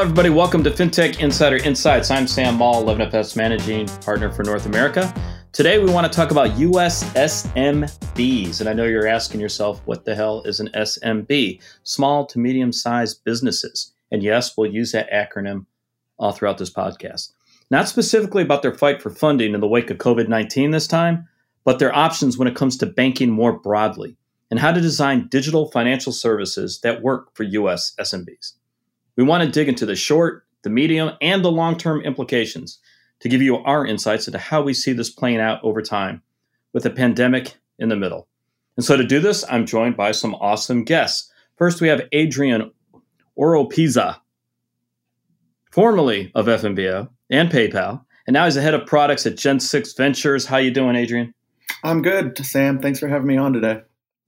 Hello, everybody. Welcome to FinTech Insider Insights. I'm Sam Maule, 11FS Managing Partner for North America. Today, we want to talk about US SMBs. And I know you're asking yourself, what the hell is an SMB? Small to medium sized businesses. And yes, we'll use that acronym all throughout this podcast. Not specifically about their fight for funding in the wake of COVID 19 this time, but their options when it comes to banking more broadly and how to design digital financial services that work for US SMBs. We want to dig into the short, the medium, and the long term implications to give you our insights into how we see this playing out over time with the pandemic in the middle. And so to do this, I'm joined by some awesome guests. First, we have Adrian Oropeza, formerly of FNBO and PayPal, and now he's the head of products at Gen 6 Ventures. How you doing, Adrian? I'm good, Sam. Thanks for having me on today.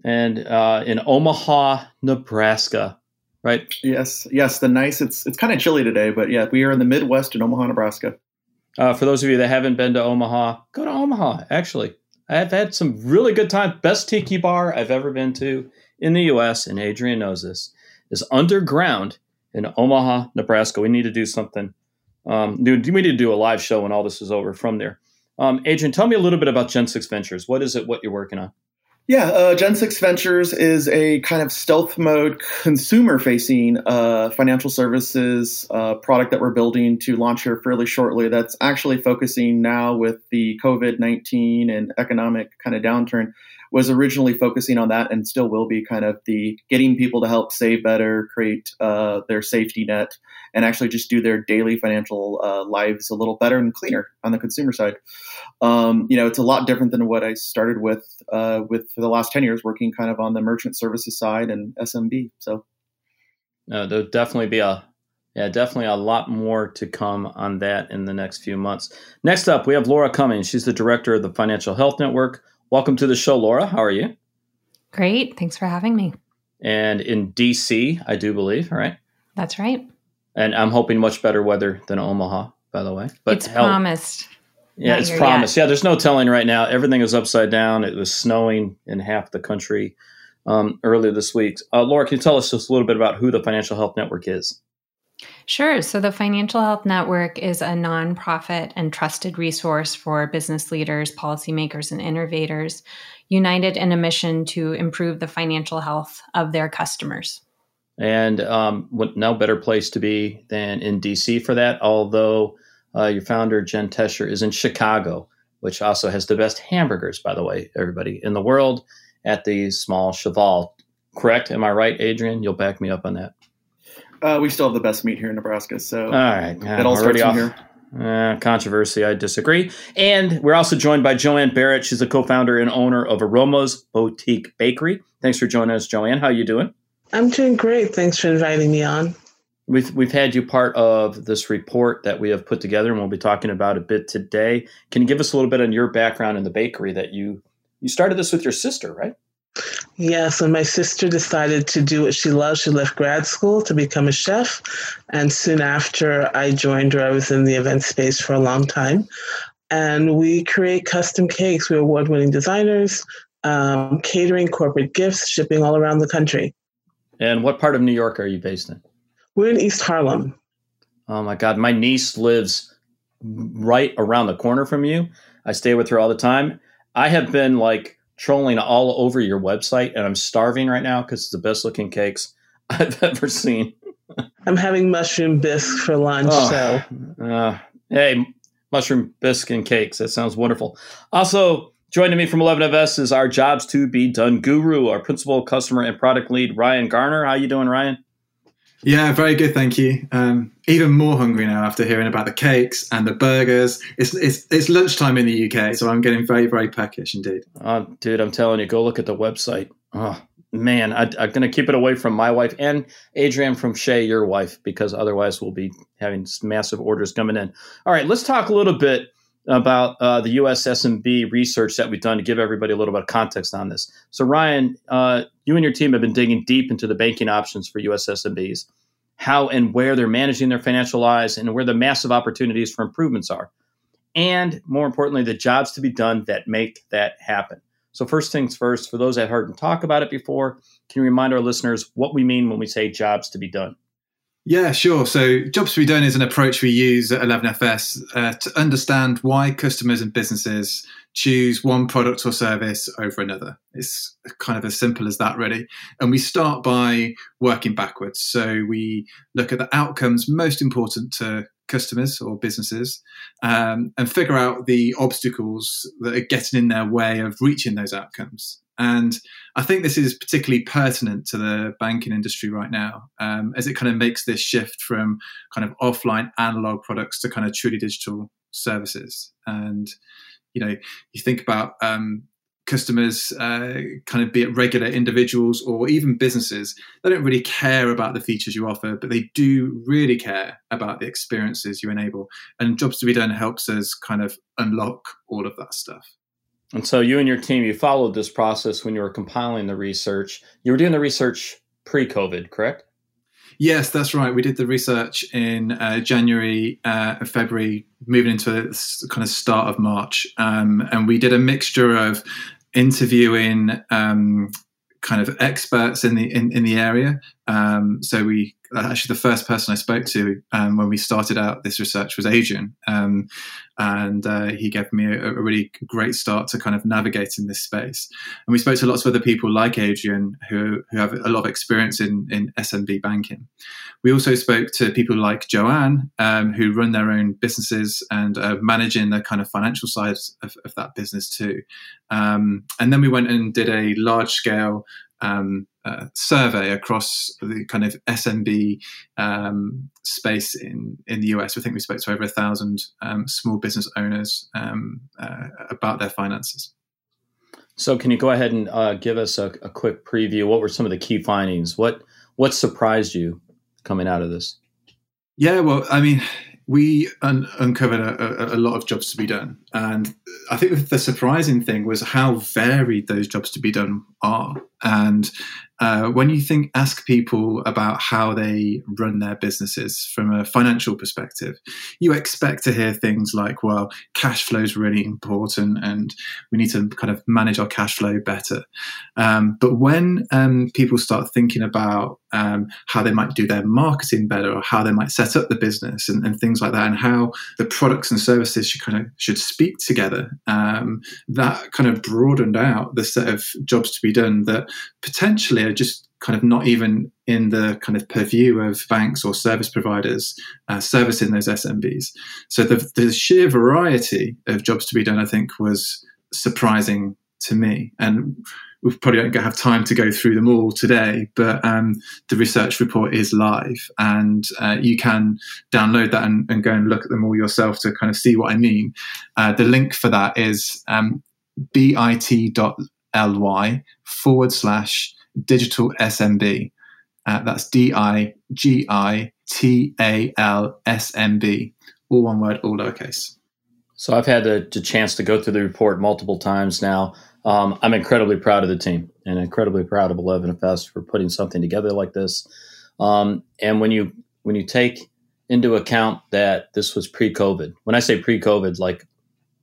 And uh, in Omaha, Nebraska, right? Yes, yes. The nice. It's it's kind of chilly today, but yeah, we are in the Midwest in Omaha, Nebraska. Uh, for those of you that haven't been to Omaha, go to Omaha. Actually, I've had some really good time. Best tiki bar I've ever been to in the U.S. and Adrian knows this is underground in Omaha, Nebraska. We need to do something. Um, we need to do a live show when all this is over from there. Um, Adrian, tell me a little bit about Gen Six Ventures. What is it? What you're working on? Yeah, uh, Gen 6 Ventures is a kind of stealth mode consumer facing uh, financial services uh, product that we're building to launch here fairly shortly. That's actually focusing now with the COVID 19 and economic kind of downturn was originally focusing on that and still will be kind of the getting people to help save better, create uh, their safety net, and actually just do their daily financial uh, lives a little better and cleaner on the consumer side. Um, you know, it's a lot different than what I started with uh, with for the last ten years, working kind of on the merchant services side and SMB. So, no, there'll definitely be a yeah, definitely a lot more to come on that in the next few months. Next up, we have Laura Cummings. She's the director of the Financial Health Network. Welcome to the show, Laura. How are you? Great. Thanks for having me. And in DC, I do believe, right? That's right. And I'm hoping much better weather than Omaha, by the way. But it's hell, promised. Yeah, it's promised. Yet. Yeah, there's no telling right now. Everything is upside down. It was snowing in half the country um, earlier this week. Uh, Laura, can you tell us just a little bit about who the Financial Health Network is? Sure. So, the Financial Health Network is a nonprofit and trusted resource for business leaders, policymakers, and innovators united in a mission to improve the financial health of their customers. And um, what no better place to be than in DC for that, although uh, your founder, Jen Tescher, is in Chicago, which also has the best hamburgers, by the way, everybody in the world at the Small Cheval. Correct? Am I right, Adrian? You'll back me up on that. Uh, we still have the best meat here in Nebraska. So all right, yeah, it all starts off. here. Uh, controversy, I disagree. And we're also joined by Joanne Barrett. She's the co-founder and owner of Aromas Boutique Bakery. Thanks for joining us, Joanne. How are you doing? I'm doing great. Thanks for inviting me on. We've we've had you part of this report that we have put together, and we'll be talking about a bit today. Can you give us a little bit on your background in the bakery that you you started this with your sister, right? Yes, when my sister decided to do what she loves, she left grad school to become a chef. And soon after I joined her, I was in the event space for a long time. And we create custom cakes. We're award winning designers, um, catering, corporate gifts, shipping all around the country. And what part of New York are you based in? We're in East Harlem. Oh my God. My niece lives right around the corner from you. I stay with her all the time. I have been like, trolling all over your website, and I'm starving right now because it's the best looking cakes I've ever seen. I'm having mushroom bisque for lunch. Oh, so, uh, hey, mushroom bisque and cakes. That sounds wonderful. Also, joining me from 11FS is our jobs to be done guru, our principal customer and product lead, Ryan Garner. How you doing, Ryan? Yeah, very good, thank you. Um, even more hungry now after hearing about the cakes and the burgers. It's it's it's lunchtime in the UK, so I'm getting very very peckish indeed. Oh, dude, I'm telling you, go look at the website. Oh man, I, am going to keep it away from my wife and Adrian from Shay, your wife, because otherwise we'll be having massive orders coming in. All right, let's talk a little bit about uh, the US SMB research that we've done to give everybody a little bit of context on this. So, Ryan, uh, you and your team have been digging deep into the banking options for US SMBs, how and where they're managing their financial lives, and where the massive opportunities for improvements are. And more importantly, the jobs to be done that make that happen. So, first things first, for those that heard and talk about it before, can you remind our listeners what we mean when we say jobs to be done? Yeah, sure. So, Jobs to be done is an approach we use at 11FS uh, to understand why customers and businesses choose one product or service over another. It's kind of as simple as that, really. And we start by working backwards. So, we look at the outcomes most important to customers or businesses um, and figure out the obstacles that are getting in their way of reaching those outcomes. And I think this is particularly pertinent to the banking industry right now, um, as it kind of makes this shift from kind of offline analog products to kind of truly digital services. And you know, you think about um, customers, uh, kind of be it regular individuals or even businesses, they don't really care about the features you offer, but they do really care about the experiences you enable. And Jobs to be Done helps us kind of unlock all of that stuff. And so you and your team, you followed this process when you were compiling the research. You were doing the research pre-COVID, correct? Yes, that's right. We did the research in uh, January uh, February, moving into the kind of start of March, um, and we did a mixture of interviewing um, kind of experts in the in, in the area. Um, so we actually the first person I spoke to um, when we started out this research was Adrian, um, and uh, he gave me a, a, really great start to kind of navigating this space. And we spoke to lots of other people like Adrian who who have a lot of experience in in SMB banking. We also spoke to people like Joanne um, who run their own businesses and uh, managing the kind of financial side of, of that business too. Um, and then we went and did a large scale um, uh, survey across the kind of SMB um, space in, in the US. I think we spoke to over a thousand um, small business owners um, uh, about their finances. So, can you go ahead and uh, give us a, a, quick preview? What were some of the key findings? What what surprised you coming out of this? Yeah, well, I mean, we un- uncovered a, a, a, lot of jobs to be done. And I think the surprising thing was how varied those jobs to be done are. And uh, when you think, ask people about how they run their businesses from a financial perspective, you expect to hear things like, well, cash flow is really important and we need to kind of manage our cash flow better. Um, but when um, people start thinking about um, how they might do their marketing better or how they might set up the business and, and things like that, and how the products and services should kind of should speak together, um, that kind of broadened out the set of jobs to be done that potentially are just kind of not even in the kind of purview of banks or service providers uh, servicing those SMBs. So the, the sheer variety of jobs to be done, I think, was surprising to me. And we probably don't have time to go through them all today, but um, the research report is live and uh, you can download that and, and, go and look at them all yourself to kind of see what I mean. Uh, the link for that is um, bit.ly forward slash digital SMB. Uh, that's D I G I T A L S M B, all one word, all lowercase. So I've had the, the, chance to go through the report multiple times now. Um, I'm incredibly proud of the team and incredibly proud of 11FS for putting something together like this. Um, and when you when you take into account that this was pre-COVID, when I say pre-COVID, like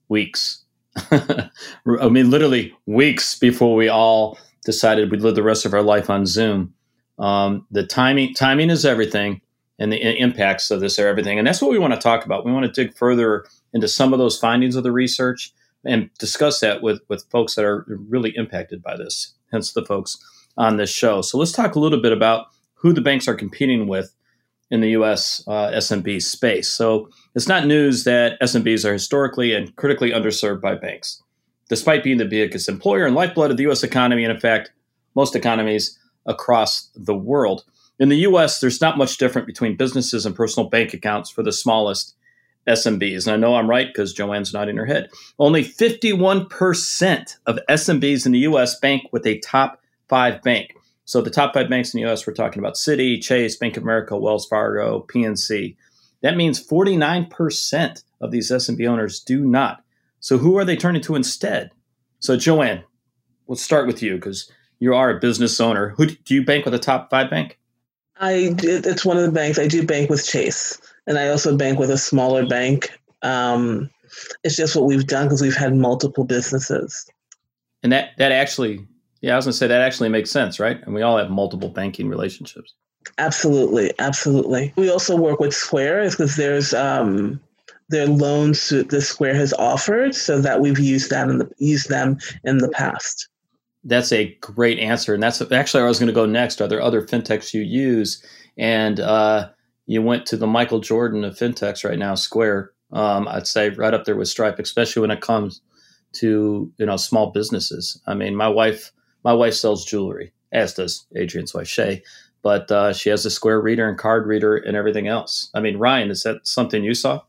weeks, I mean literally weeks before we all decided we'd live the rest of our life on Zoom. Um, the timing timing is everything, and the impacts of this are everything. And that's what we want to talk about. We want to dig further into some of those findings of the research and discuss that with with folks that are really impacted by this. Hence the folks on this show. So let's talk a little bit about who the banks are competing with in the U.S. Uh, SMB space. So it's not news that SMBs are historically and critically underserved by banks despite being the biggest employer and lifeblood of the U.S. economy, and in fact, most economies across the world. In the U.S., there's not much different between businesses and personal bank accounts for the smallest SMBs. And I know I'm right because Joanne's nodding her head. Only 51% of SMBs in the U.S. bank with a top five bank. So the top five banks in the U.S. We're talking about Citi, Chase, Bank of America, Wells Fargo, PNC. That means 49% of these SMB owners do not so who are they turning to instead? So Joanne, let's start with you because you are a business owner. Who do you bank with a top five bank? I it's one of the banks. I do bank with Chase, and I also bank with a smaller bank. Um, it's just what we've done because we've had multiple businesses. And that that actually, yeah, I was gonna say that actually makes sense, right? And we all have multiple banking relationships. Absolutely, absolutely. We also work with Square because there's um, their loans that Square has offered, so that we've used that in the used them in the past. That's a great answer, and that's actually where I was going to go next. Are there other fintechs you use? And uh, you went to the Michael Jordan of fintechs right now, Square. Um, I'd say right up there with Stripe, especially when it comes to you know small businesses. I mean, my wife my wife sells jewelry, as does Adrian's wife Shay, but uh, she has a Square reader and card reader and everything else. I mean, Ryan, is that something you saw?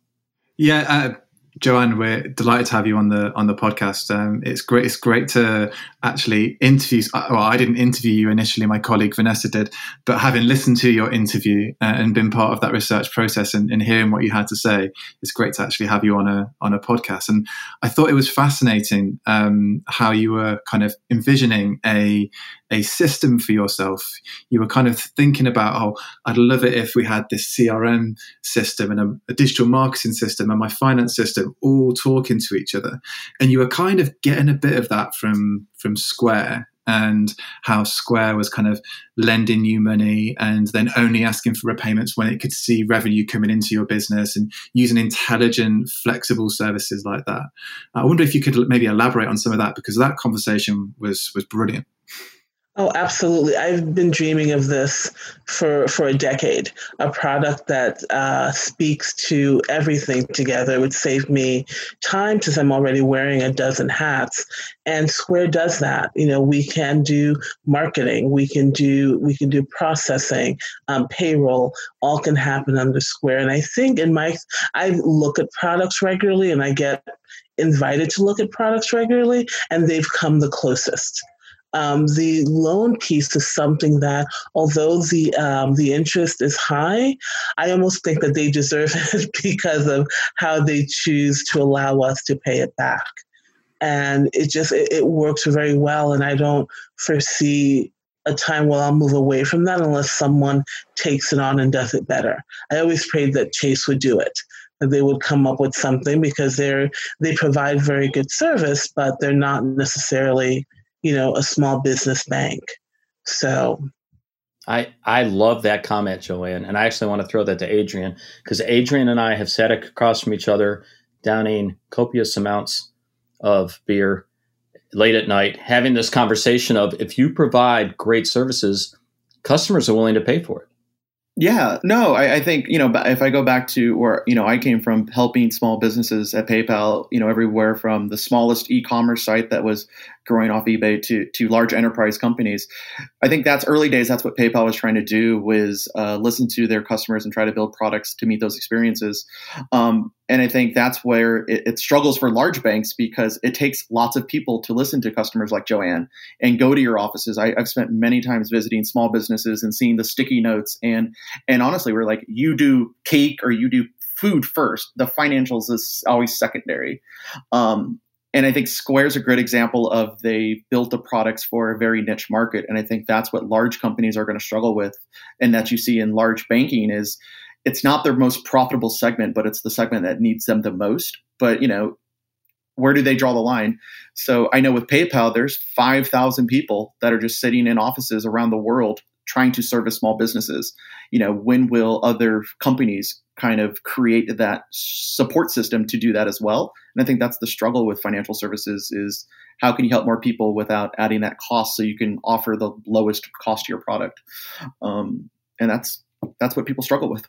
Yeah, Joanne, we're delighted to have you on the on the podcast. Um, it's great. It's great to actually interview. Uh, well, I didn't interview you initially; my colleague Vanessa did. But having listened to your interview uh, and been part of that research process and, and, hearing what you had to say, it's great to actually have you on a on a podcast. And I thought it was fascinating um, how you were kind of envisioning a a system for yourself. You were kind of thinking about, oh, I'd love it if we had this CRM system and a, a, digital marketing system and my finance system all talking to each other. And you were kind of getting a bit of that from from Square and how Square was kind of lending you money and then only asking for repayments when it could see revenue coming into your business and using intelligent, flexible services like that. I wonder if you could maybe elaborate on some of that because that conversation was was brilliant. Oh, absolutely. I've been dreaming of this for, for a decade. A product that uh, speaks to everything together it would save me time since I'm already wearing a dozen hats. And Square does that. You know, we can do marketing, we can do we can do processing, um, payroll. All can happen under Square. And I think in my I look at products regularly, and I get invited to look at products regularly, and they've come the closest um, the loan piece is something that, although the um, the interest is high, I almost think that they deserve it because of how they choose to allow us to pay it back, and it just it, it works very well. And I don't foresee a time where I'll move away from that unless someone takes it on and does it better. I always prayed that Chase would do it that they would come up with something because they're they provide very good service, but they're not necessarily you know, a small business bank. So I, I love that comment, Joanne. And I actually want to throw that to Adrian because Adrian and I have sat across from each other, downing copious amounts of beer late at night, having this conversation of if you provide great services, customers are willing to pay for it. Yeah, no, I, I, think you know if I go back to where you know I came from, helping small businesses at PayPal, you know everywhere from the smallest e-commerce site that was growing off eBay to to large enterprise companies. I think that's early days. That's what PayPal was trying to do was uh, listen to their customers and try to build products to meet those experiences. Um, and I think that's where it, it, struggles for large banks because it takes lots of people to listen to customers like Joanne and go to your offices. I, have spent many times visiting small businesses and seeing the sticky notes. And and honestly, we're like, you do cake or you do food first. The financials is always secondary. Um, and I think Square is a great example of they built the products for a very niche market. And I think that's what large companies are going to struggle with, and that you see in large banking is it's not their most profitable segment, but it's the segment that needs them the most. But you know, where do they draw the line? So I know with PayPal, there's 5,000 people that are just sitting in offices around the world trying to service small businesses. You know, when will other companies kind of create that support system to do that as well? And I think that's the struggle with financial services is how can you help more people without adding that cost so you can offer the lowest cost to your product? Um, and that's that's what people struggle with.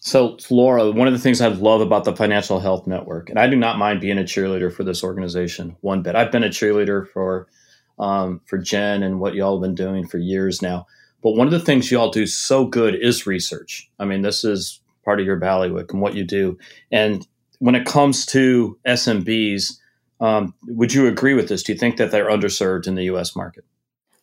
So, Laura, one of the things I love about the Financial Health Network, and I do not mind being a cheerleader for this organization one bit. I've been a cheerleader for um, for Jen and what y'all have been doing for years now. But one of the things y'all do so good is research. I mean, this is part of your ballywick and what you do. And when it comes to SMBs, um, would you agree with this? Do you think that they're underserved in the U.S. market?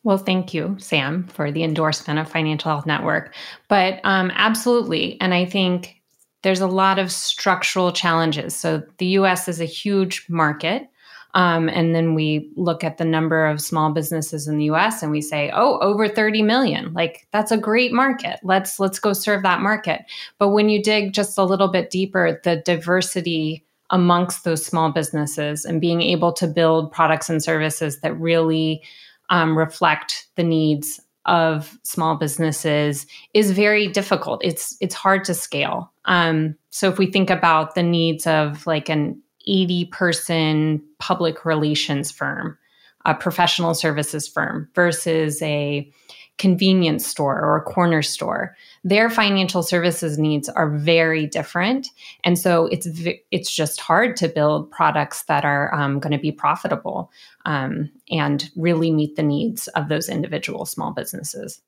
Well, thank you, Sam, for the endorsement of Financial Health Network. But um, absolutely. And I think there's a lot of structural challenges. So the US is a huge market. Um, and then we look at the number of small businesses in the US and we say, oh, over 30 million. Like that's a great market. Let's let's go serve that market. But when you dig just a little bit deeper, the diversity amongst those small businesses and being able to build products and services that really um, reflect the needs of small businesses is very difficult. It's it's hard to scale. Um, so if we think about the needs of like an 80 person public relations firm, a professional services firm versus a convenience store or a corner store. Their financial services needs are very different. And so it's it's just hard to build products that are um, going to be profitable um, and really meet the needs of those individual small businesses.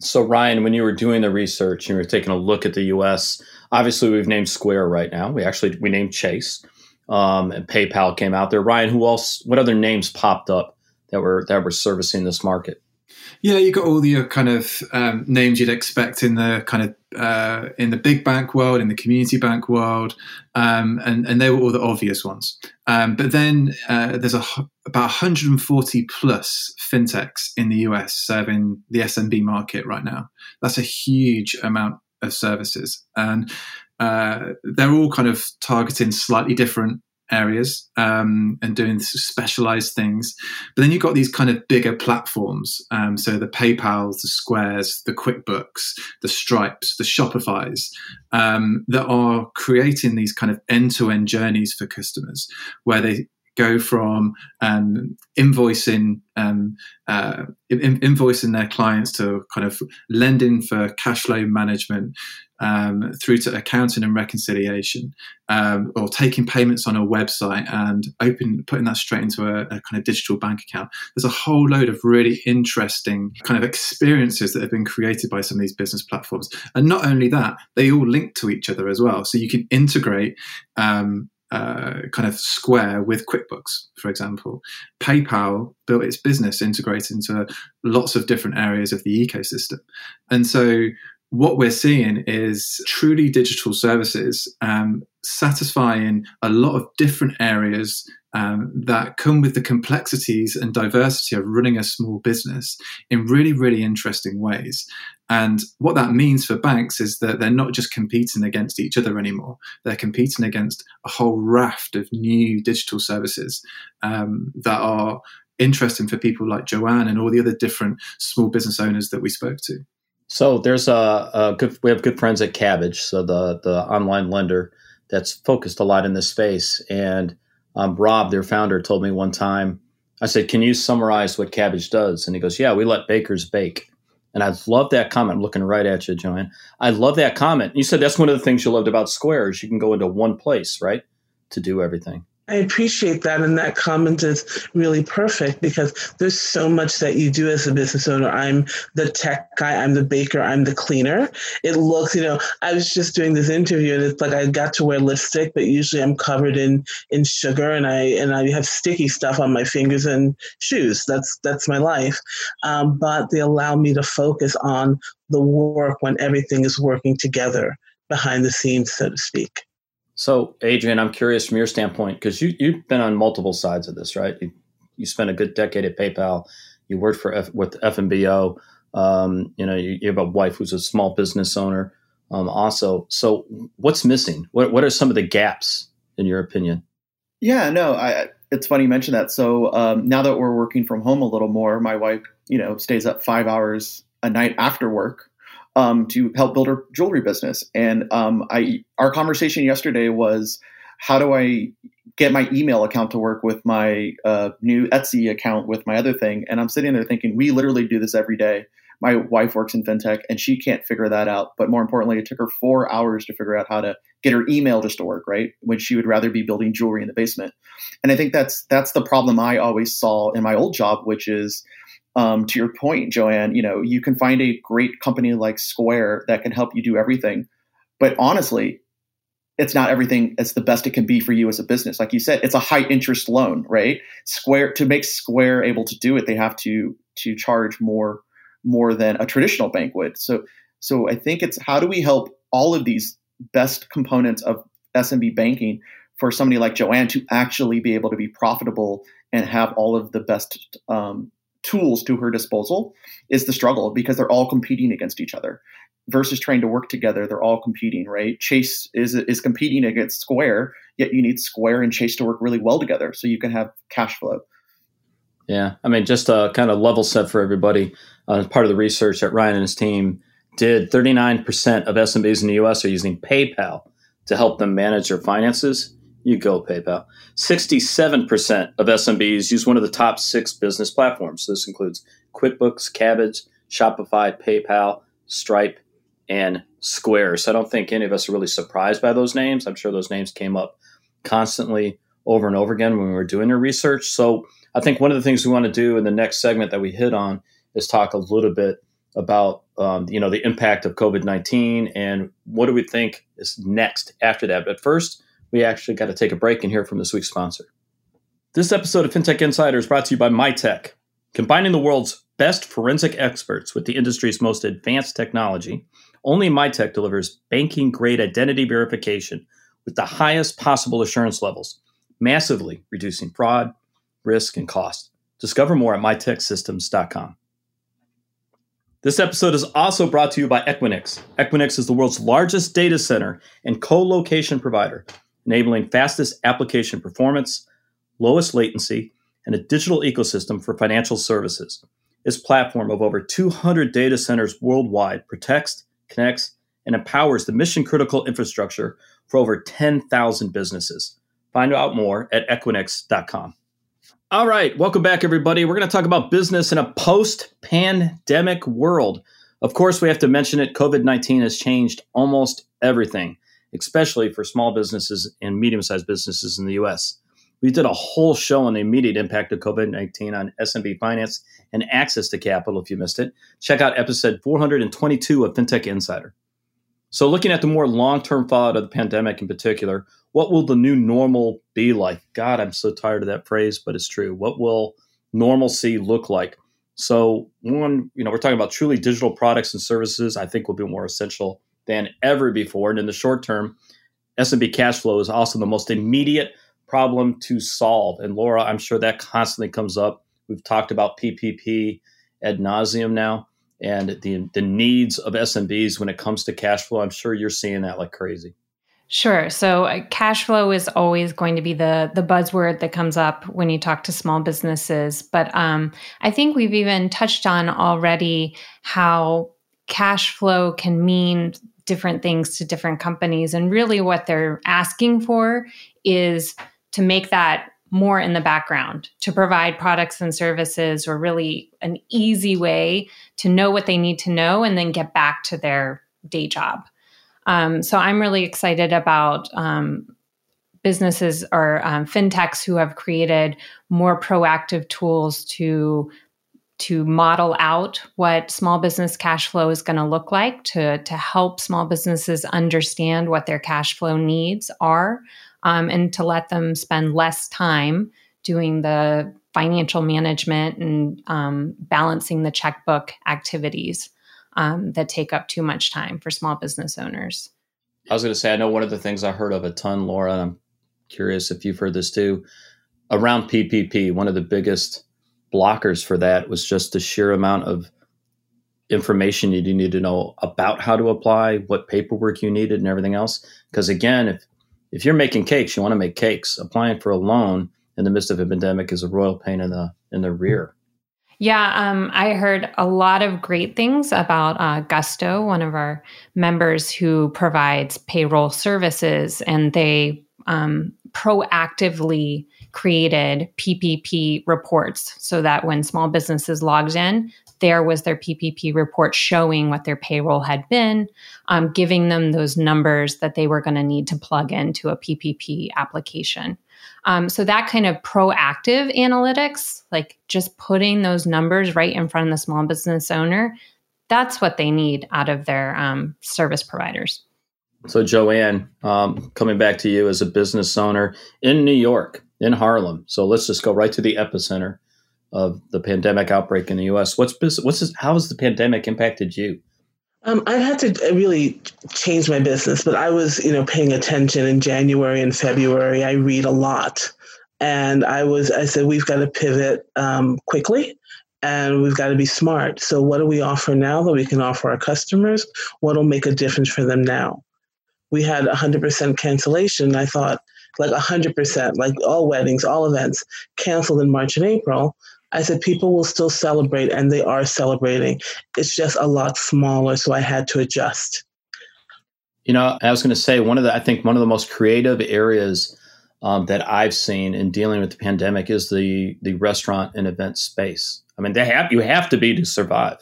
So ryan when you were doing the research and you were taking a look at the us obviously we've named square right now. We actually we named chase um, and paypal came out there ryan who else what other names popped up that were that were servicing this market yeah, you got all the kind of um, names you'd expect in the kind of uh, in the big bank world, in the community bank world, um, and and they were all the obvious ones. Um, but then uh, there's a, about 140 plus fintechs in the US serving the SMB market right now. That's a huge amount of services, and uh, they're all kind of targeting slightly different areas um, and doing specialized things. But then you've got these kind of bigger platforms. Um, so the PayPals, the Squares, the QuickBooks, the Stripes, the Shopify's um, that are creating these kind of end to end journeys for customers where they go from um, invoicing um, uh, in, invoicing their clients to kind of lending for cash flow management um, through to accounting and reconciliation um, or taking payments on a website and open putting that straight into a, a, kind of digital bank account. There's a whole load of really interesting kind of experiences that have been created by some of these business platforms. And not only that they all link to each other as well. So you can integrate um, uh, kind of Square with QuickBooks, for example. PayPal built its business integrated into lots of different areas of the ecosystem. And so what we're seeing is truly digital services um, satisfying a lot of different areas um, that come with the complexities and diversity of running a small business in really, really interesting ways. And what that means for banks is that they're not just competing against each other anymore, they're competing against a whole raft of new digital services um, that are interesting for people like Joanne and all the other different small business owners that we spoke to. So there's a, a good. We have good friends at Kabbage, so the the online lender that's focused a lot in this space. And um, Rob, their founder, told me one time. I said, "Can you summarize what Kabbage does?" And he goes, "Yeah, we let bakers bake." And I love that comment. I'm looking right at you, Joanne. I love that comment. You said that's one of the things you loved about Square is you can go into one place, right, to do everything. I appreciate that. And that comment is really perfect because there's so much that you do as a business owner. I'm the tech guy, I'm the baker, I'm the cleaner. It looks, you know, I was just doing this interview and it's like I got to wear lipstick, but usually I'm covered in in sugar and I and I have sticky stuff on my fingers and shoes. That's that's my life. Um, but they allow me to focus on the work when everything is working together behind the scenes, so to speak. So, Adrian, I'm curious from your standpoint because you you've been on multiple sides of this, right? You, you spent a good decade at PayPal. You worked for F, with FNBO. Um, you know, you, you, have a wife who's a small business owner. Um, also, so what's missing? What what are some of the gaps in your opinion? Yeah, no, I, it's funny you mention that. So um, now that we're working from home a little more, my wife, you know, stays up five hours a night after work um, to help build her jewelry business. And um, I, our conversation yesterday was, how do I get my email account to work with my uh, new Etsy account with my other thing? And I'm sitting there thinking, we literally do this every day. My wife works in fintech and she can't figure that out. But more importantly, it took her four hours to figure out how to get her email just to work, right? When she would rather be building jewelry in the basement. And I think that's that's the problem I always saw in my old job, which is um, to your point, Joanne, you know, you can find a great company like Square that can help you do everything. But honestly, it's not everything as the best it can be for you as a business. Like you said, it's a high interest loan, right? Square to make Square able to do it, they have to to charge more more than a traditional bank would. So so I think it's how do we help all of these best components of SMB banking for somebody like Joanne to actually be able to be profitable and have all of the best um, tools to her disposal is the struggle because they're all competing against each other versus trying to work together they're all competing right chase is is competing against square yet you need square and chase to work really well together so you can have cash flow Yeah, I mean, just a kind of level set for everybody. Uh, part of the research that Ryan and his team did, 39% of SMBs in the U.S. are using PayPal to help them manage their finances. You go, PayPal. 67% of SMBs use one of the top six business platforms. This includes QuickBooks, Kabbage, Shopify, PayPal, Stripe, and Square. So I don't think any of us are really surprised by those names. I'm sure those names came up constantly over and over again when we were doing our research. So I think one of the things we want to do in the next segment that we hit on is talk a little bit about um, you know the impact of COVID nineteen and what do we think is next after that. But first, we actually got to take a break and hear from this week's sponsor. This episode of FinTech Insider is brought to you by Mitek. combining the world's best forensic experts with the industry's most advanced technology. Only Mitek delivers banking grade identity verification with the highest possible assurance levels, massively reducing fraud, risk, and cost. Discover more at miteksystems.com. This episode is also brought to you by Equinix. Equinix is the world's largest data center and co location provider, enabling fastest application performance, lowest latency, and a digital ecosystem for financial services. Its platform of over 200 data centers worldwide protects, connects, and empowers the mission critical infrastructure for over 10,000 businesses. Find out more at equinix.com. All right, welcome back, everybody. We're going to talk about business in a post pandemic world. Of course, we have to mention it. COVID 19 has changed almost everything, especially for small businesses and medium sized businesses in the US. We did a whole show on the immediate impact of COVID 19 on SMB finance and access to capital. If you missed it, check out episode 422 of FinTech Insider. So, looking at the more long term fallout of the pandemic in particular, what will the new normal be like? God, I'm so tired of that phrase, but it's true. What will normalcy look like? So, one, you know, we're talking about truly digital products and services, I think will be more essential than ever before. And in the short term, SMB cash flow is also the most immediate problem to solve. And Laura, I'm sure that constantly comes up. We've talked about PPP ad nauseum now and the the needs of SMBs when it comes to cash flow. I'm sure you're seeing that like crazy. Sure. So uh, cash flow is always going to be the the buzzword that comes up when you talk to small businesses. But um, I think we've even touched on already how cash flow can mean different things to different companies, and really what they're asking for is to make that more in the background to provide products and services or really an easy way to know what they need to know and then get back to their day job. Um, so I'm really excited about um, businesses or um, fintechs who have created more proactive tools to to model out what small business cash flow is going to look like to to help small businesses understand what their cash flow needs are um, and to let them spend less time doing the financial management and um, balancing the checkbook activities um, that take up too much time for small business owners. I was going to say, I know one of the things I heard of a ton, Laura, I'm curious if you've heard this too, around PPP, one of the biggest blockers for that was just the sheer amount of information you need to know about how to apply, what paperwork you needed, and everything else. Because again, if if you're making cakes, you want to make cakes. Applying for a loan in the midst of a pandemic is a royal pain in the in the rear. Yeah, um, I heard a lot of great things about uh, Gusto, one of our members who provides payroll services, and they um, proactively created PPP reports so that when small businesses logged in, there was their PPP report showing what their payroll had been, um, giving them those numbers that they were going to need to plug into a PPP application. Um, so that kind of proactive analytics, like just putting those numbers right in front of the small business owner, that's what they need out of their um, service providers. So, Joanne, um, coming back to you as a business owner in New York, in Harlem. So let's just go right to the epicenter of the pandemic outbreak in the U.S. What's what's this, how has the pandemic impacted you? Um, I had to really change my business, but I was, you know, paying attention in January and February. I read a lot, and I was, I said, we've got to pivot um, quickly, and we've got to be smart. So, what do we offer now that we can offer our customers? What will make a difference for them now? We had 100% cancellation. I thought, like 100%, like all weddings, all events canceled in March and April. I said, people will still celebrate, and they are celebrating. It's just a lot smaller, so I had to adjust. You know, I was going to say one of the, I think one of the most creative areas um, that I've seen in dealing with the pandemic is the the restaurant and event space. I mean, they have you have to be to survive.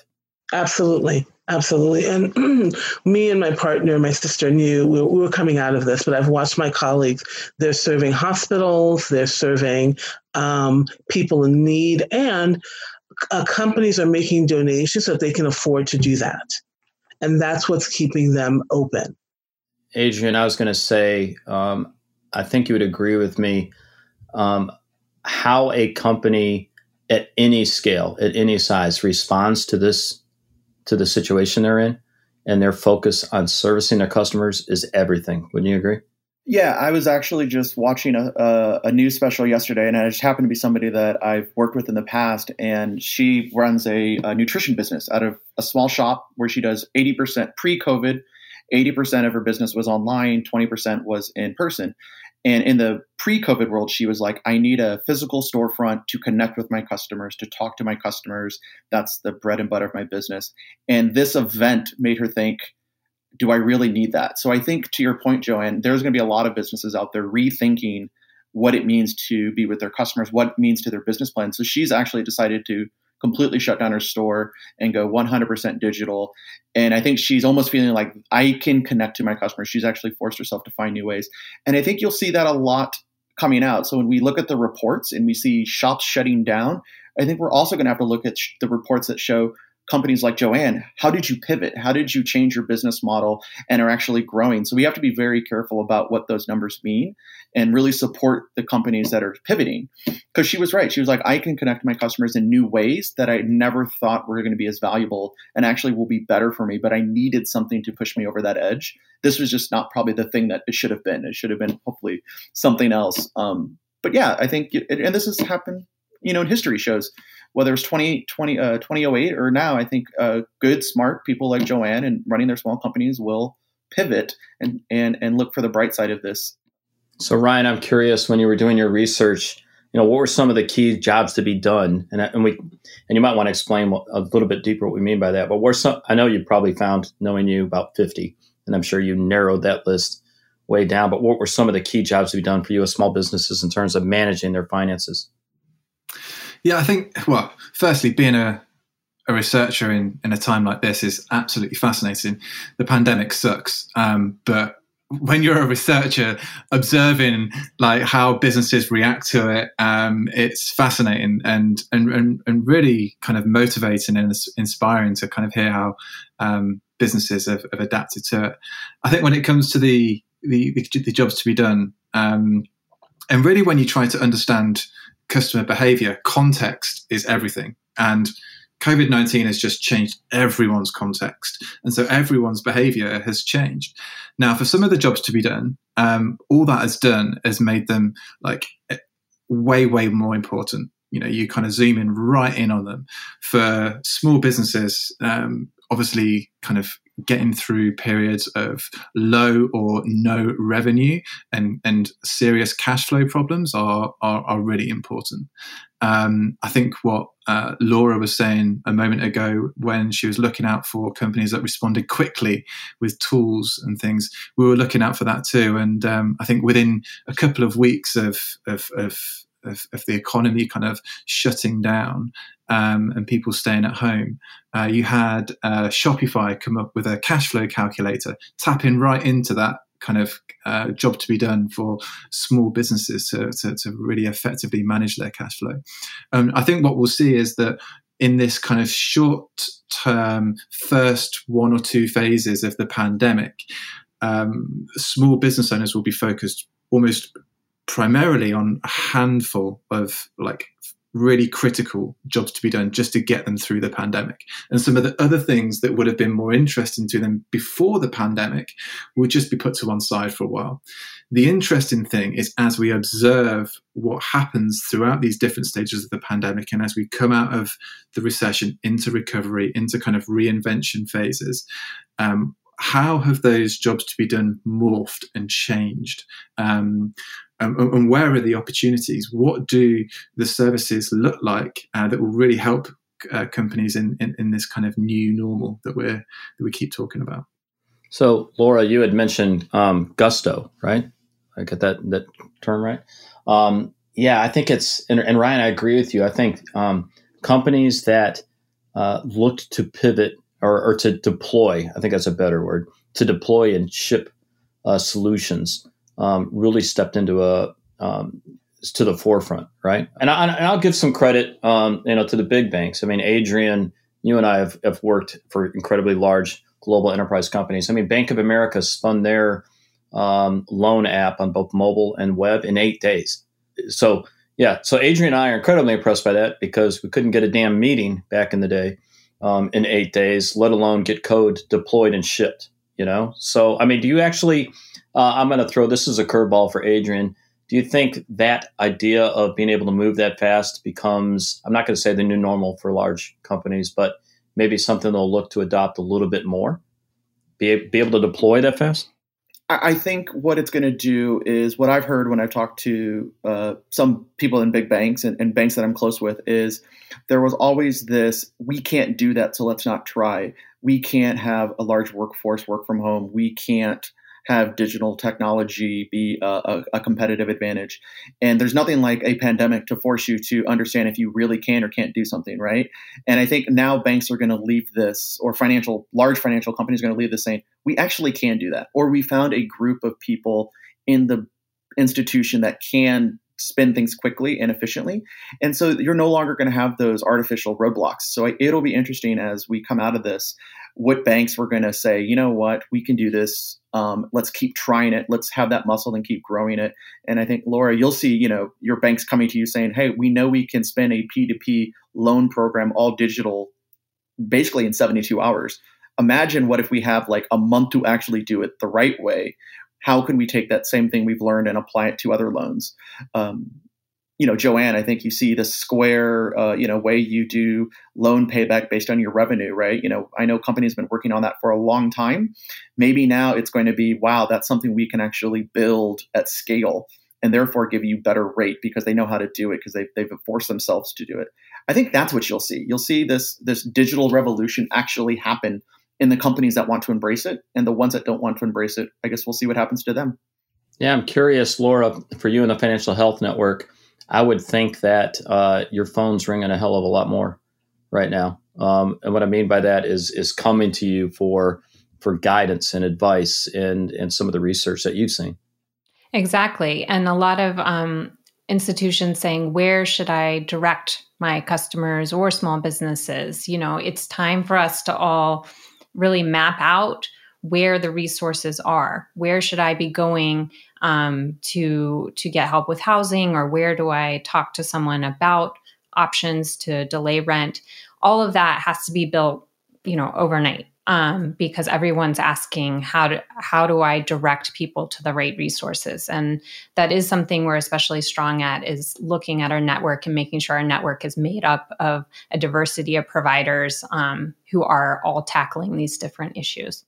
Absolutely. Absolutely. And me and my partner, my sister, knew we, we, were coming out of this, but I've watched my colleagues. They're serving hospitals, they're serving um, people in need, and uh, companies are making donations so that they can afford to do that. And that's what's keeping them open. Adrian, I was going to say, um, I think you would agree with me. Um, how a company at any scale, at any size, responds to this to the situation they're in and their focus on servicing their customers is everything. Wouldn't you agree? Yeah, I was actually just watching a, a, a, news special yesterday, and I just happened to be somebody that I've worked with in the past. And she runs a, a nutrition business out of a small shop where she does 80% pre COVID, 80% of her business was online, 20% was in person. And in the pre COVID world, she was like, I need a physical storefront to connect with my customers, to talk to my customers. That's the bread and butter of my business. And this event made her think, do I really need that? So I think to your point, Joanne, there's going to be a lot of businesses out there rethinking what it means to be with their customers, what it means to their business plan. So she's actually decided to completely shut down her store and go 100% digital. And I think she's almost feeling like I can connect to my customers. She's actually forced herself to find new ways. And I think you'll see that a lot coming out. So when we look at the reports and we see shops shutting down, I think we're also going to have to look at sh- the reports that show companies like Joanne, how did you pivot? How did you change your business model and are actually growing? So we have to be very careful about what those numbers mean and really support the companies that are pivoting. Because she was right. She was like, I can connect my customers in new ways that I never thought were going to be as valuable and actually will be better for me, but I needed something to push me over that edge. This was just not probably the thing that it should have been. It should have been hopefully something else. Um, but yeah, I think, and this has happened, you know, in history shows whether it's 20, 20, uh, 2008 or now, I think uh, good, smart people like Joanne and running their small companies will pivot and, and, and look for the bright side of this. So, Ryan, I'm curious when you were doing your research, you know, what were some of the key jobs to be done? And, and we, and you might want to explain a little bit deeper what we mean by that. But where some, I know you probably found, knowing you, about 50, and I'm sure you narrowed that list way down. But what were some of the key jobs to be done for you as small businesses in terms of managing their finances? Yeah, I think, well, firstly, being a, a researcher in, in a time like this is absolutely fascinating. The pandemic sucks, um, but when you're a researcher observing like how businesses react to it, um, it's fascinating and, and, and, really kind of motivating and inspiring to kind of hear how um, businesses have, have, adapted to it. I think when it comes to the, the, the, the jobs to be done, um, and really when you try to understand customer behavior, context is everything. And COVID 19 has just changed everyone's context. And so everyone's behavior has changed. Now, for some of the jobs to be done, um, all that has done has made them like way, way more important. You know, you kind of zoom in right in on them. For small businesses, um, obviously, kind of getting through periods of low or no revenue and, and serious cash flow problems are, are, are really important. Um, I think what uh, Laura was saying a moment ago when she was looking out for companies that responded quickly with tools and things, we were looking out for that too. And um, I think within a couple of weeks of, of, of of, of, the economy kind of shutting down um, and people staying at home, uh, you had uh, Shopify come up with a cash flow calculator, tapping right into that kind of uh, job to be done for small businesses to, to, to really effectively manage their cash flow. Um, I think what we'll see is that in this kind of short term first one or two phases of the pandemic, um, small business owners will be focused almost primarily on a handful of like really critical jobs to be done just to get them through the pandemic. And some of the other things that would have been more interesting to them before the pandemic would just be put to one side for a while. The interesting thing is as we observe what happens throughout these different stages of the pandemic and as we come out of the recession into recovery, into kind of reinvention phases, um, how have those jobs to be done morphed and changed? Um, um, and where are the opportunities? What do the services look like uh, that will really help uh, companies in, in, in this kind of new normal that we're that we keep talking about? So, Laura, you had mentioned um, gusto, right? I get that that term right. Um, yeah, I think it's and, and, Ryan, I agree with you. I think um, companies that uh, looked to pivot or, or, to deploy, I think that's a better word, to deploy and ship uh, solutions um, really stepped into a um, to the forefront, right? And, I, will give some credit, um, you know, to the big banks. I mean, Adrian, you and I have, have worked for incredibly large global enterprise companies. I mean, Bank of America spun their um, loan app on both mobile and web in eight days. So, yeah, so Adrian and I are incredibly impressed by that because we couldn't get a damn meeting back in the day um, in eight days, let alone get code deployed and shipped. You know, so I mean, do you actually? Uh, I'm going to throw this as a curveball for Adrian. Do you think that idea of being able to move that fast becomes? I'm not going to say the new normal for large companies, but maybe something they'll look to adopt a little bit more. Be be able to deploy that fast. I think what it's going to do is what I've heard when I've talked to uh, some people in big banks and, and, banks that I'm close with is there was always this we can't do that, so let's not try. We can't have a large workforce work from home. We can't have digital technology be a, a, competitive advantage. And there's nothing like a pandemic to force you to understand if you really can or can't do something, right? And I think now banks are going to leave this, or financial, large financial companies are going to leave this saying, we actually can do that. Or we found a group of people in the institution that can spin things quickly and efficiently. And so you're no longer going to have those artificial roadblocks. So it'll be interesting as we come out of this what banks were going to say, you know what, we can do this. Um, let's keep trying it. Let's have that muscle and keep growing it. And I think, Laura, you'll see, you know, your banks coming to you saying, hey, we know we can spin a P2P loan program all digital basically in 72 hours. Imagine what if we have like a month to actually do it the right way. How can we take that same thing we've learned and apply it to other loans? Um, you know, Joanne, I think you see the square, uh, you know, way you do loan payback based on your revenue, right? You know, I know companies have been working on that for a long time. Maybe now it's going to be, wow, that's something we can actually build at scale and therefore give you better rate because they know how to do it because they've, they've forced themselves to do it. I think that's what you'll see. You'll see this this digital revolution actually happen in the companies that want to embrace it and the ones that don't want to embrace it. I guess we'll see what happens to them. Yeah, I'm curious, Laura, for you in the Financial Health Network I would think that uh, your phone's ringing a hell of a lot more right now. Um, and what I mean by that is is coming to you for for guidance and advice and and some of the research that you've seen. Exactly, and a lot of um, institutions saying where should I direct my customers or small businesses. You know, it's time for us to all really map out where the resources are. Where should I be going um, to to get help with housing, or where do I talk to someone about options to delay rent? All of that has to be built, you know, overnight um, because everyone's asking how to how do I direct people to the right resources, and that is something we're especially strong at is looking at our network and making sure our network is made up of a diversity of providers um, who are all tackling these different issues.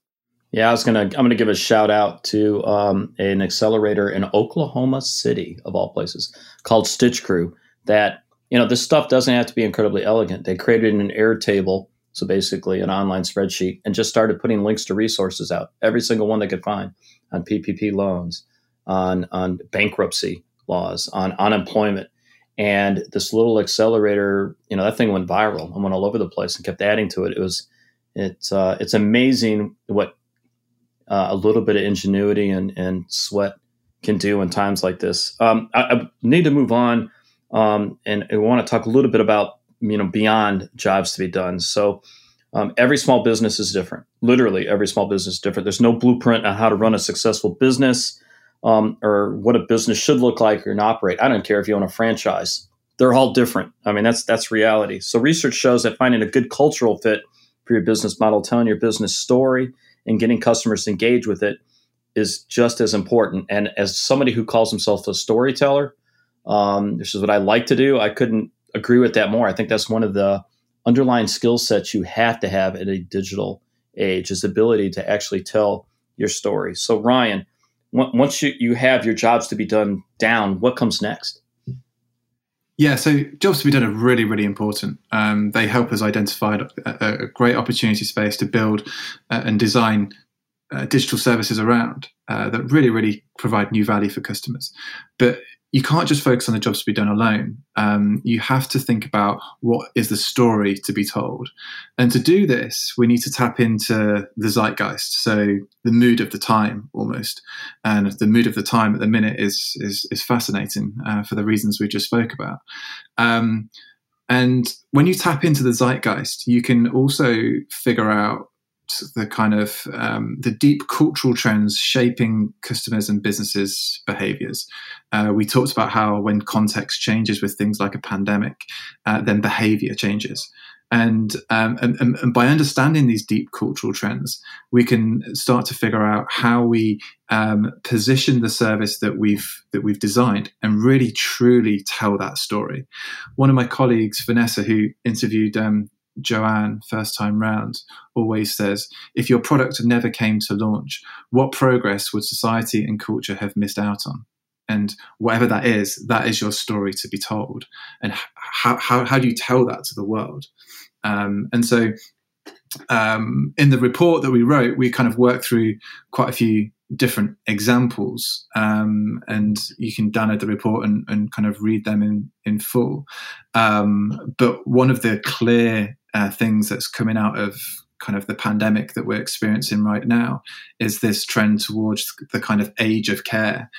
Yeah, I was gonna. I'm gonna give a shout out to um, an accelerator in Oklahoma City, of all places, called StitchCrew. That you know, this stuff doesn't have to be incredibly elegant. They created an Airtable, so basically an online spreadsheet, and just started putting links to resources out, every single one they could find on PPP loans, on on bankruptcy laws, on unemployment. And this little accelerator, you know, that thing went viral and went all over the place and kept adding to it. It was, it's uh, it's amazing what uh, a little bit of ingenuity and, and sweat can do in times like this. Um, I, I, need to move on, um, and I want to talk a little bit about you know beyond jobs to be done. So um, every small business is different. Literally, every small business is different. There's no blueprint on how to run a successful business um, or what a business should look like or operate. I don't care if you own a franchise; they're all different. I mean, that's that's reality. So research shows that finding a good cultural fit for your business model, telling your business story and getting customers engaged with it is just as important. And as somebody who calls himself a storyteller, um, this is what I like to do. I couldn't agree with that more. I think that's one of the underlying skill sets you have to have in a digital age is ability to actually tell your story. So Ryan, once you, you have your jobs to be done down, what comes next? Yeah, so jobs to be done are really, really important. Um, they help us identify a, a, great opportunity space to build uh, and design uh, digital services around uh, that really, really provide new value for customers. But you can't just focus on the jobs to be done alone. Um, you have to think about what is the story to be told. And to do this, we need to tap into the zeitgeist, so the mood of the time almost. And the mood of the time at the minute is is, is fascinating uh, for the reasons we just spoke about. Um, and when you tap into the zeitgeist, you can also figure out the kind of um, the deep cultural trends shaping customers and businesses behaviors uh, we talked about how when context changes with things like a pandemic uh, then behavior changes and, um, and, and, by understanding these deep cultural trends, we can start to figure out how we um, position the service that we've that we've designed and really truly tell that story. One of my colleagues, Vanessa, who interviewed um, Joanne first time round always says if your product never came to launch, what progress would society and culture have missed out on? And whatever that is, that is your story to be told. And how, how, how do you tell that to the world? Um, and so um, in the report that we wrote, we kind of worked through quite a few different examples, um, and you can download the report and, and, kind of read them in in full. Um, but one of the clear uh, things that's coming out of kind of the pandemic that we're experiencing right now is this trend towards the kind of age of care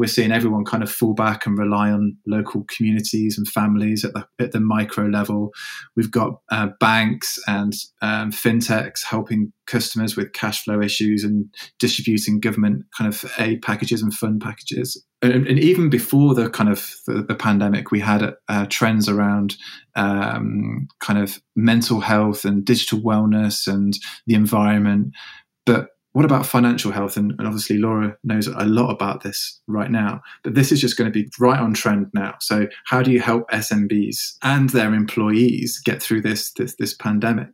we're seeing everyone kind of fall back and rely on local communities and families at the, at the micro level. We've got uh, banks and um, fintechs helping customers with cash flow issues and distributing government kind of aid packages and fund packages. And, and even before the kind of the, the pandemic, we had uh, trends around um, kind of mental health and digital wellness and the environment. But what about financial health? And, and, obviously, Laura knows a lot about this right now, but this is just going to be right on trend now. So, how do you help SMBs and their employees get through this this, this pandemic?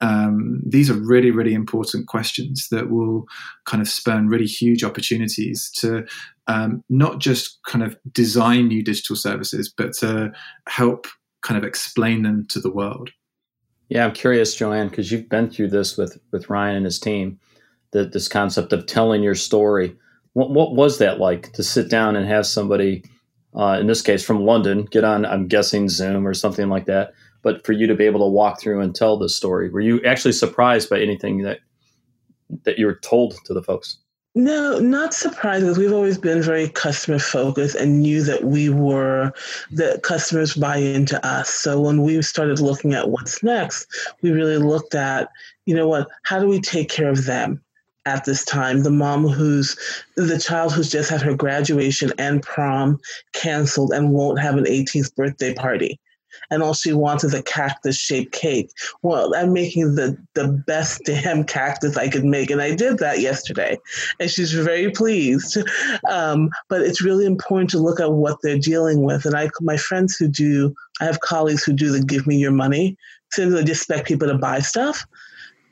Um, these are really, really important questions that will kind of spurn really huge opportunities to um, not just kind of design new digital services, but to help kind of explain them to the world. Yeah, I'm curious, Joanne, because you've been through this with with Ryan and his team the, this concept of telling your story. What, what was that like to sit down and have somebody, uh, in this case from London, get on, I'm guessing Zoom or something like that, but for you to be able to walk through and tell the story? Were you actually surprised by anything that that you were told to the folks? No, not surprised we've always been very customer focused and knew that we were that customers buy into us. So when we started looking at what's next, we really looked at, you know what, how do we take care of them? At this time the mom who's the child who's just had her graduation and prom canceled and won't have an 18th birthday party. And all she wants is a cactus shaped cake. Well i'm making the the best damn cactus i could make. And i did that yesterday. And she's very pleased. Um, but it's really important to look at what they're dealing with. And i my friends who do i have colleagues who do the give me your money. Since they just expect people to buy stuff.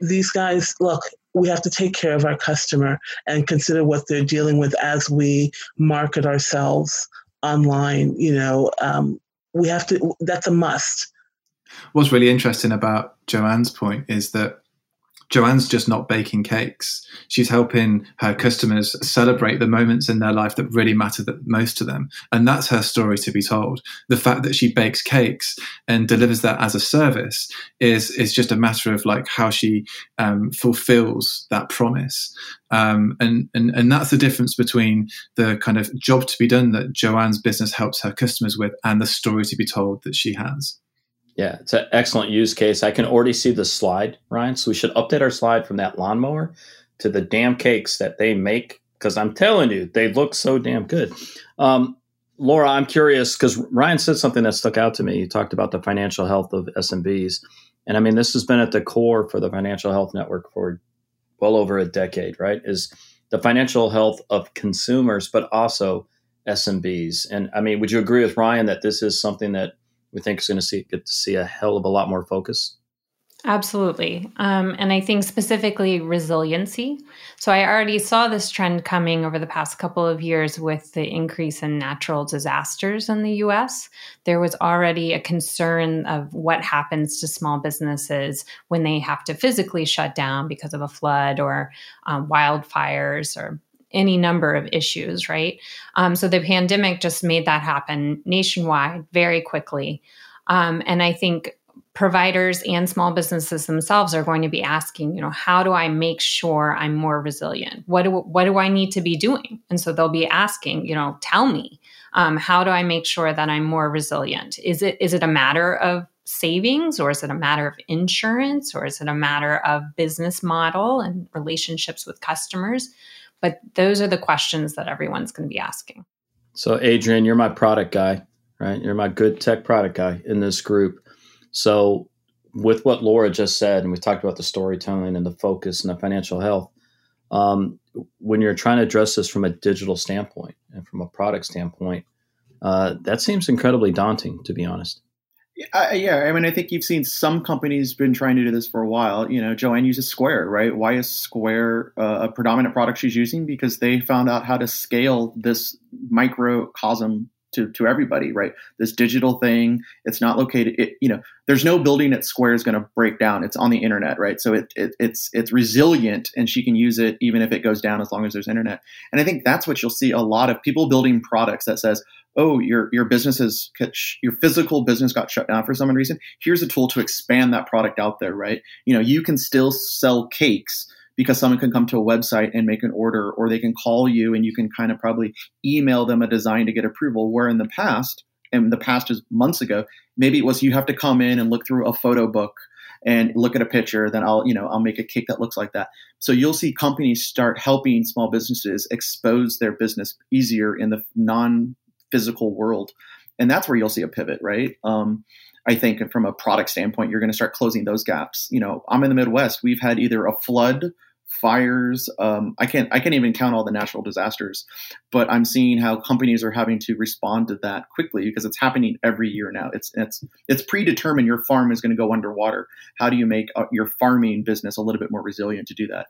These guys look we have to take care of our customer and consider what they're dealing with as we market ourselves online. You know, um, we have to, that's a must. What's really interesting about Joanne's point is that Joanne's just not baking cakes. She's helping her customers celebrate the moments in their life that really matter the most to them. And that's her story to be told. The fact that she bakes cakes and delivers that as a service is, is just a matter of like how she um, fulfills that promise. Um, and, and, and that's the difference between the kind of job to be done that Joanne's business helps her customers with and the story to be told that she has. Yeah, it's an excellent use case. I can already see the slide, Ryan. So we should update our slide from that lawnmower to the damn cakes that they make because I'm telling you, they look so damn good. Um, Laura, I'm curious because Ryan said something that stuck out to me. He talked about the financial health of SMBs. And I mean, this has been at the core for the Financial Health Network for well over a decade, right? Is the financial health of consumers, but also SMBs. And I mean, would you agree with Ryan that this is something that we think is going to see get to see a hell of a lot more focus. Absolutely. Um, and I think specifically resiliency. So I already saw this trend coming over the past couple of years with the increase in natural disasters in the US. There was already a concern of what happens to small businesses when they have to physically shut down because of a flood or um, wildfires or any number of issues, right? Um, so the pandemic just made that happen nationwide very quickly. Um, and I think providers and small businesses themselves are going to be asking, you know, how do I make sure I'm more resilient? What do what do I need to be doing? And so they'll be asking, you know, tell me, um, how do I make sure that I'm more resilient? Is it is it a matter of savings or is it a matter of insurance or is it a matter of business model and relationships with customers? But those are the questions that everyone's going to be asking. So, Adrian, you're my product guy, right? You're my good tech product guy in this group. So, with what Laura just said, and we talked about the storytelling and the focus and the financial health, um, when you're trying to address this from a digital standpoint and from a product standpoint, uh, that seems incredibly daunting, to be honest. Uh, yeah, I mean, I think you've seen some companies been trying to do this for a while. You know, Joanne uses Square, right? Why is Square uh, a predominant product she's using? Because they found out how to scale this microcosm to to everybody, right? This digital thing, it's not located. It, you know, there's no building that Square is going to break down. It's on the internet, right? So it, it it's it's resilient, and she can use it even if it goes down as long as there's internet. And I think that's what you'll see a lot of people building products that says, oh, your your business is your physical business got shut down for some reason. Here's a tool to expand that product out there, right? You know, you can still sell cakes because someone can come to a website and make an order, or they can call you and you can kind of probably email them a design to get approval. Where in the past, and the past is months ago, maybe it was you have to come in and look through a photo book and look at a picture then i'll you know i'll make a cake that looks like that so you'll see companies start helping small businesses expose their business easier in the non physical world and that's where you'll see a pivot right um, I think from a product standpoint, you're going to start closing those gaps. You know, I'm in the Midwest. We've had either a flood fires. Um, I can't I can't even count all the natural disasters, but I'm seeing how companies are having to respond to that quickly because it's happening every year now. It's it's it's predetermined. Your farm is going to go underwater. How do you make uh, your farming business a little bit more resilient to do that?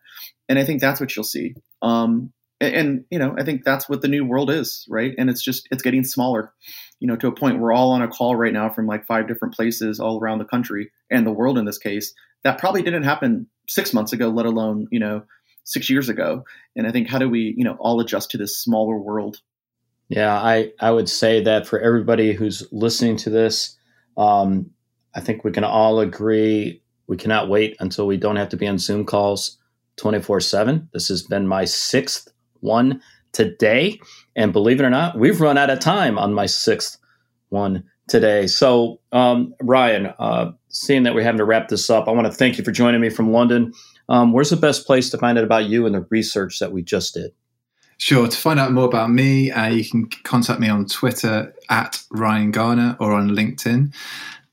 And I think that's what you'll see. Um, and, and you know, I think that's what the new world is, right? And it's just it's getting smaller. You know, to a point we're all on a call right now from like five different places all around the country and the world in this case. That probably didn't happen six months ago, let alone, you know, six years ago. And I think how do we, you know, all adjust to this smaller world? Yeah, I, I would say that for everybody who's listening to this, um, I think we can all agree we cannot wait until we don't have to be on Zoom calls 24 7. This has been my sixth one today. And believe it or not, we've run out of time on my sixth one today. So, um, Ryan, uh, seeing that we're having to wrap this up, I want to thank you for joining me from London. Um, where's the best place to find out about you and the research that we just did? Sure. To find out more about me, uh, you can contact me on Twitter at Ryan Garner or on LinkedIn.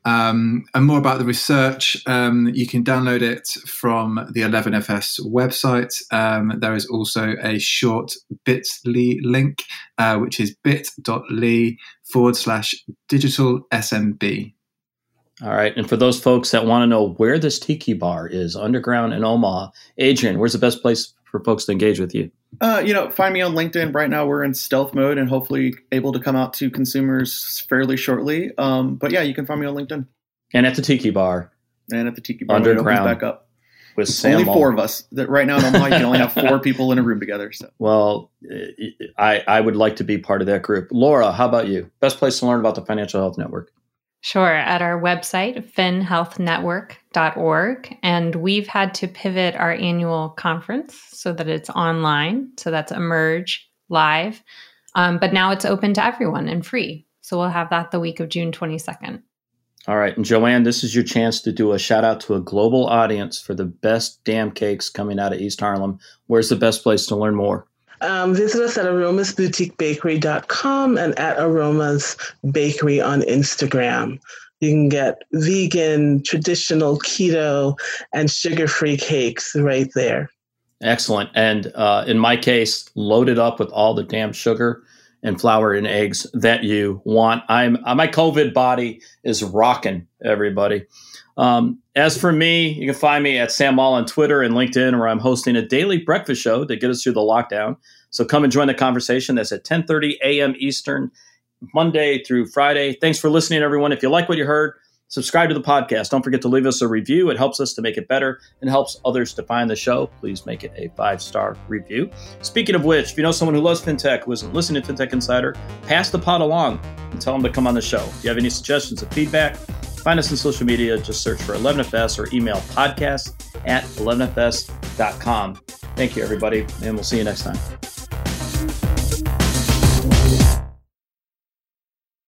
Um, and more about the research, um, you can download it from the 11FS website. Um, there is also a short bit.ly link, uh, which is bit.ly forward slash digital SMB. All right. And for those folks that want to know where this tiki bar is underground in Omaha, Adrian, where's the best place for folks to engage with you? Uh, you know, find me on LinkedIn. Right now, we're in stealth mode and hopefully able to come out to consumers fairly shortly. Um, but yeah, you can find me on LinkedIn. And at the Tiki Bar. And at the Tiki Bar. Underground. Back up. With Sam only four of us. That right now in Omaha, you can only have four people in a room together. So. Well, I, I would like to be part of that group. Laura, how about you? Best place to learn about the Financial Health Network? Sure, at our website, finhealthnetwork.org. And we've had to pivot our annual conference so that it's online. So that's Emerge Live. Um, but now it's open to everyone and free. So we'll have that the week of June 22nd. All right. And Joanne, this is your chance to do a shout out to a global audience for the best damn cakes coming out of East Harlem. Where's the best place to learn more? Um, visit us at aromasboutiquebakery.com and at Aromas Bakery on Instagram. You can get vegan, traditional, keto, and sugar free cakes right there. Excellent. And uh, in my case, loaded up with all the damn sugar and flour and eggs that you want. I'm uh, my COVID body is rocking everybody. Um, as for me, you can find me at Sam Maule on Twitter and LinkedIn, where I'm hosting a daily breakfast show to get us through the lockdown. So come and join the conversation. That's at 10:30 a.m. Eastern, Monday through Friday. Thanks for listening, everyone. If you like what you heard, subscribe to the podcast. Don't forget to leave us a review. It helps us to make it better and helps others to find the show. Please make it a five star review. Speaking of which, if you know someone who loves fintech, who isn't listening to FinTech Insider, pass the pod along and tell them to come on the show. If you have any suggestions or feedback, find us on social media. Just search for 11FS or email podcast at 11FS.com. Thank you, everybody, and we'll see you next time.